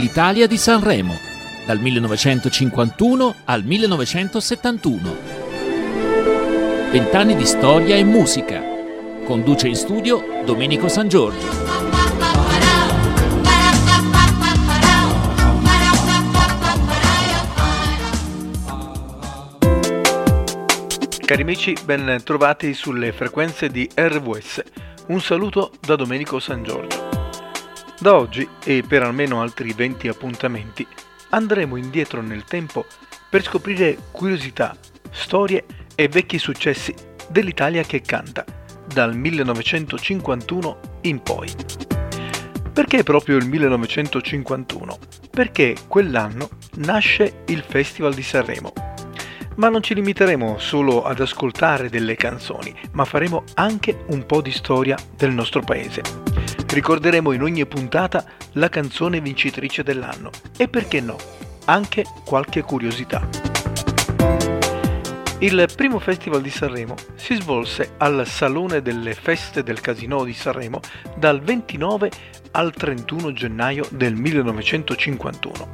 L'Italia di Sanremo, dal 1951 al 1971. Vent'anni di storia e musica. Conduce in studio Domenico San Giorgio. Cari amici, ben trovati sulle frequenze di RWS. Un saluto da Domenico San Giorgio. Da oggi e per almeno altri 20 appuntamenti andremo indietro nel tempo per scoprire curiosità, storie e vecchi successi dell'Italia che canta dal 1951 in poi. Perché proprio il 1951? Perché quell'anno nasce il Festival di Sanremo ma non ci limiteremo solo ad ascoltare delle canzoni, ma faremo anche un po' di storia del nostro paese. Ricorderemo in ogni puntata la canzone vincitrice dell'anno e perché no, anche qualche curiosità. Il primo festival di Sanremo si svolse al Salone delle Feste del Casino di Sanremo dal 29 al 31 gennaio del 1951.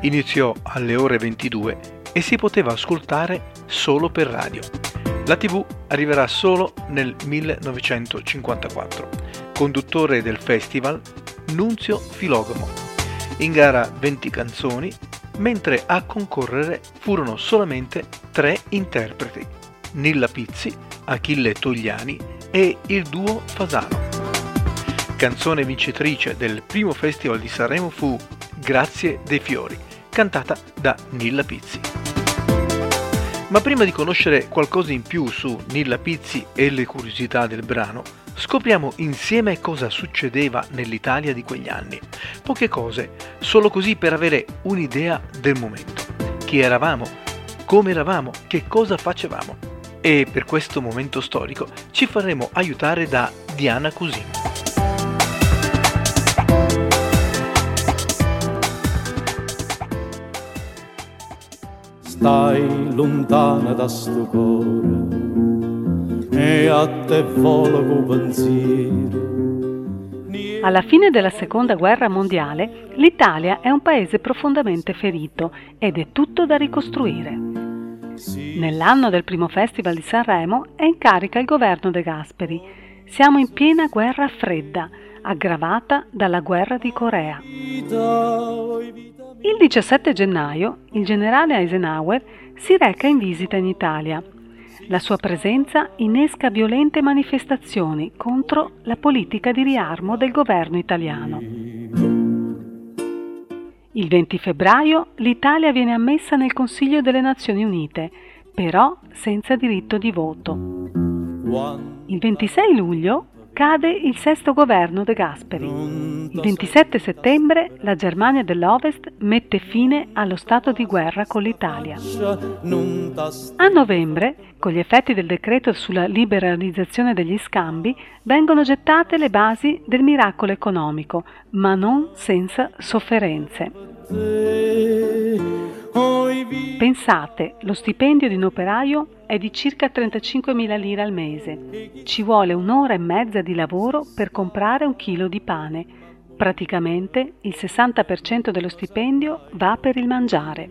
Iniziò alle ore 22 e si poteva ascoltare solo per radio. La TV arriverà solo nel 1954. Conduttore del festival Nunzio Filogamo. In gara 20 canzoni, mentre a concorrere furono solamente tre interpreti, Nilla Pizzi, Achille Togliani e il duo Fasano. Canzone vincitrice del primo festival di Sanremo fu Grazie dei fiori, cantata da Nilla Pizzi. Ma prima di conoscere qualcosa in più su Nilla Pizzi e le curiosità del brano, scopriamo insieme cosa succedeva nell'Italia di quegli anni. Poche cose, solo così per avere un'idea del momento. Chi eravamo? Come eravamo? Che cosa facevamo? E per questo momento storico ci faremo aiutare da Diana Cusino. stai lontana da sto cuore e a te vola pensiero. Alla fine della seconda guerra mondiale l'Italia è un paese profondamente ferito ed è tutto da ricostruire. Nell'anno del primo festival di Sanremo è in carica il governo De Gasperi. Siamo in piena guerra fredda, aggravata dalla guerra di Corea. Il 17 gennaio il generale Eisenhower si reca in visita in Italia. La sua presenza innesca violente manifestazioni contro la politica di riarmo del governo italiano. Il 20 febbraio l'Italia viene ammessa nel Consiglio delle Nazioni Unite, però senza diritto di voto. Il 26 luglio cade il sesto governo De Gasperi. Il 27 settembre la Germania dell'Ovest mette fine allo stato di guerra con l'Italia. A novembre, con gli effetti del decreto sulla liberalizzazione degli scambi, vengono gettate le basi del miracolo economico, ma non senza sofferenze. Pensate, lo stipendio di un operaio è di circa 35.000 lire al mese. Ci vuole un'ora e mezza di lavoro per comprare un chilo di pane. Praticamente il 60% dello stipendio va per il mangiare.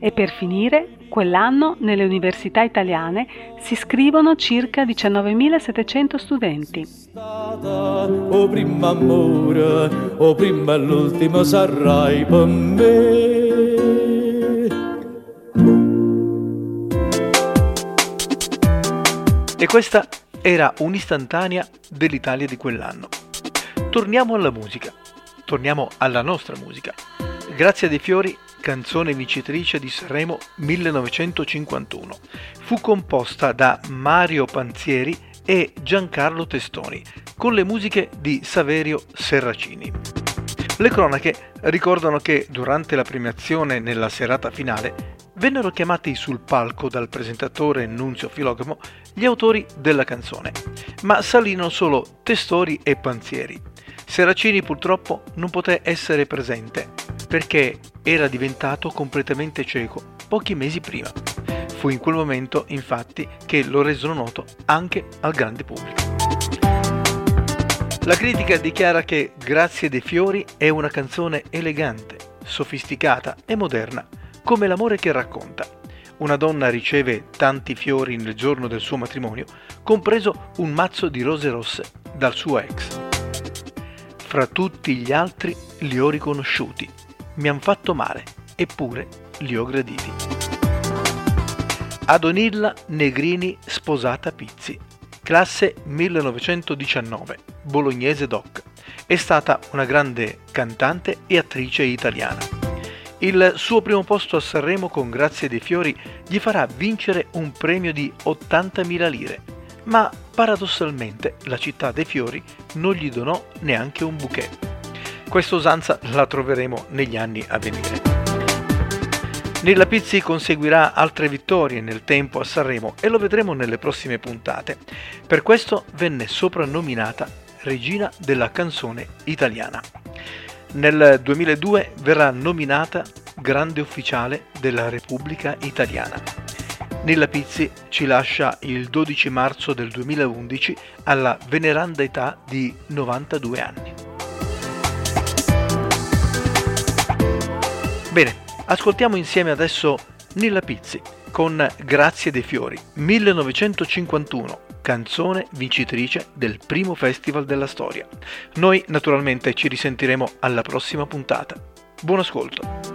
E per finire, quell'anno nelle università italiane si iscrivono circa 19.700 studenti. O prima amore, o prima l'ultimo sarai per me. E questa era un'istantanea dell'Italia di quell'anno. Torniamo alla musica, torniamo alla nostra musica. Grazie dei fiori canzone vincitrice di Sanremo 1951. Fu composta da Mario Panzieri e Giancarlo Testoni, con le musiche di Saverio Serracini. Le cronache ricordano che durante la premiazione nella serata finale vennero chiamati sul palco dal presentatore Nunzio Filogamo gli autori della canzone, ma salirono solo Testori e Panzieri. Serracini purtroppo non poté essere presente perché era diventato completamente cieco pochi mesi prima. Fu in quel momento, infatti, che lo resero noto anche al grande pubblico. La critica dichiara che Grazie dei fiori è una canzone elegante, sofisticata e moderna, come l'amore che racconta. Una donna riceve tanti fiori nel giorno del suo matrimonio, compreso un mazzo di rose rosse dal suo ex. Fra tutti gli altri li ho riconosciuti, mi han fatto male, eppure li ho graditi. Adonilla Negrini sposata Pizzi, classe 1919, bolognese doc. È stata una grande cantante e attrice italiana. Il suo primo posto a Sanremo con Grazie dei Fiori gli farà vincere un premio di 80.000 lire, ma paradossalmente la città dei fiori non gli donò neanche un bouquet. Questa usanza la troveremo negli anni a venire. Nilla Pizzi conseguirà altre vittorie nel tempo a Sanremo e lo vedremo nelle prossime puntate. Per questo venne soprannominata Regina della canzone italiana. Nel 2002 verrà nominata Grande Ufficiale della Repubblica Italiana. Nilla Pizzi ci lascia il 12 marzo del 2011 alla veneranda età di 92 anni. Bene, Ascoltiamo insieme adesso Nilla Pizzi con Grazie dei Fiori, 1951, canzone vincitrice del primo festival della storia. Noi naturalmente ci risentiremo alla prossima puntata. Buon ascolto!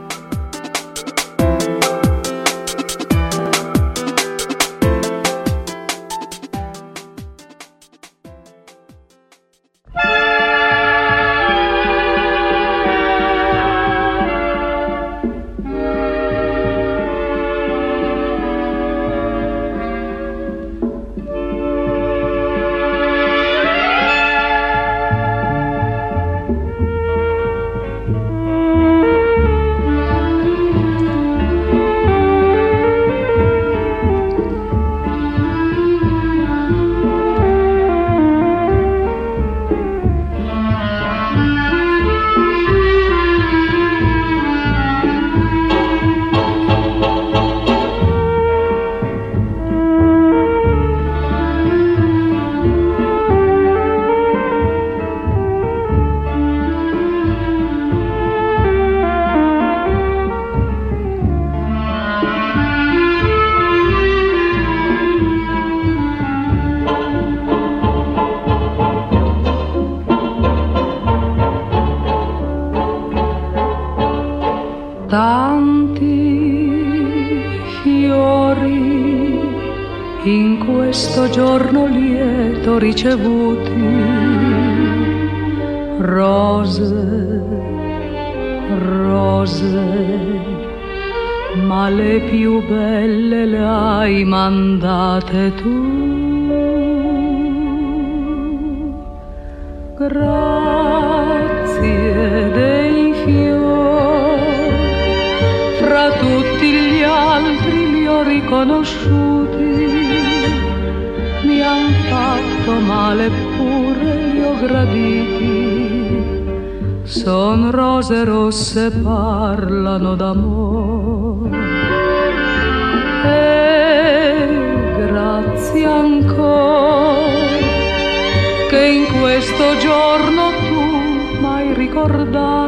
Ricevuti rose, rose, ma le più belle le hai mandate tu. Grazie riconosciuti mi han fatto male pure li ho graditi. Son rose rosse parlano d'amore. E grazie ancora che in questo giorno tu m'hai ricordata.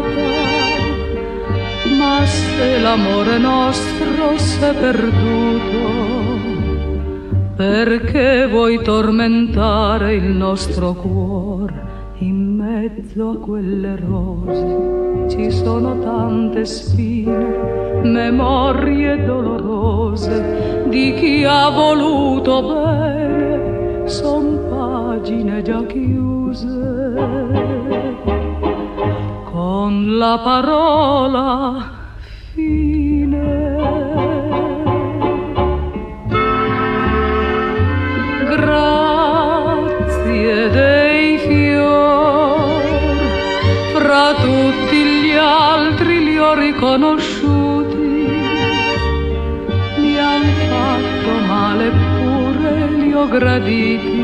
Se l'amore nostro s'è perduto, perché vuoi tormentare il nostro cuore in mezzo a quelle rose? Ci sono tante spine memorie dolorose di chi ha voluto bene son pagine già chiuse. Con la parola conosciuti mi han fatto male pure li ho graditi.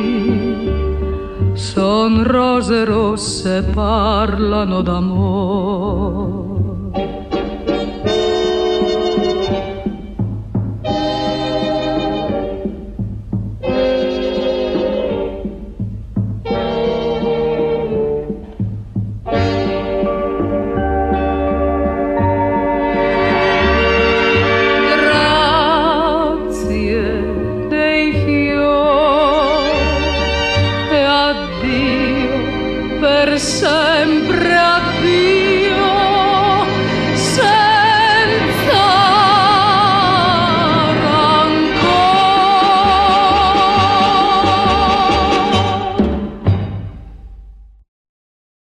Son rose rosse parlano d'amore per sempre